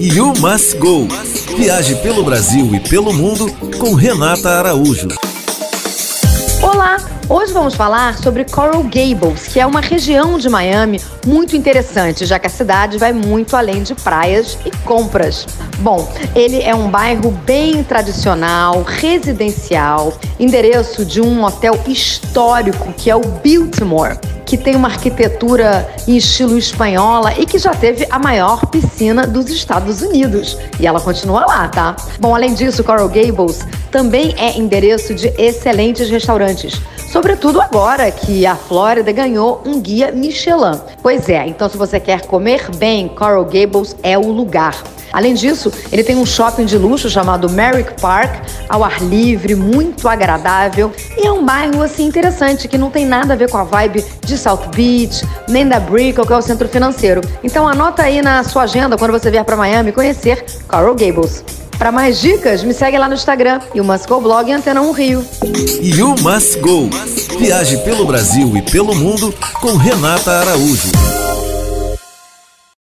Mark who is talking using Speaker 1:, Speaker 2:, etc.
Speaker 1: You Must Go. Viaje pelo Brasil e pelo mundo com Renata Araújo.
Speaker 2: Hoje vamos falar sobre Coral Gables, que é uma região de Miami muito interessante, já que a cidade vai muito além de praias e compras. Bom, ele é um bairro bem tradicional, residencial, endereço de um hotel histórico que é o Biltmore que tem uma arquitetura em estilo espanhola e que já teve a maior piscina dos Estados Unidos. E ela continua lá, tá? Bom, além disso, Coral Gables também é endereço de excelentes restaurantes. Sobretudo agora que a Flórida ganhou um guia Michelin. Pois é, então se você quer comer bem, Coral Gables é o lugar. Além disso, ele tem um shopping de luxo chamado Merrick Park, ao ar livre, muito agradável e é um bairro assim interessante que não tem nada a ver com a vibe de South Beach, nem da Brickell, que é o centro financeiro. Então anota aí na sua agenda quando você vier para Miami conhecer Coral Gables. Para mais dicas, me segue lá no Instagram e o Must Go Blog Antena 1 Rio.
Speaker 1: You Must Go. Viaje pelo Brasil e pelo mundo com Renata Araújo.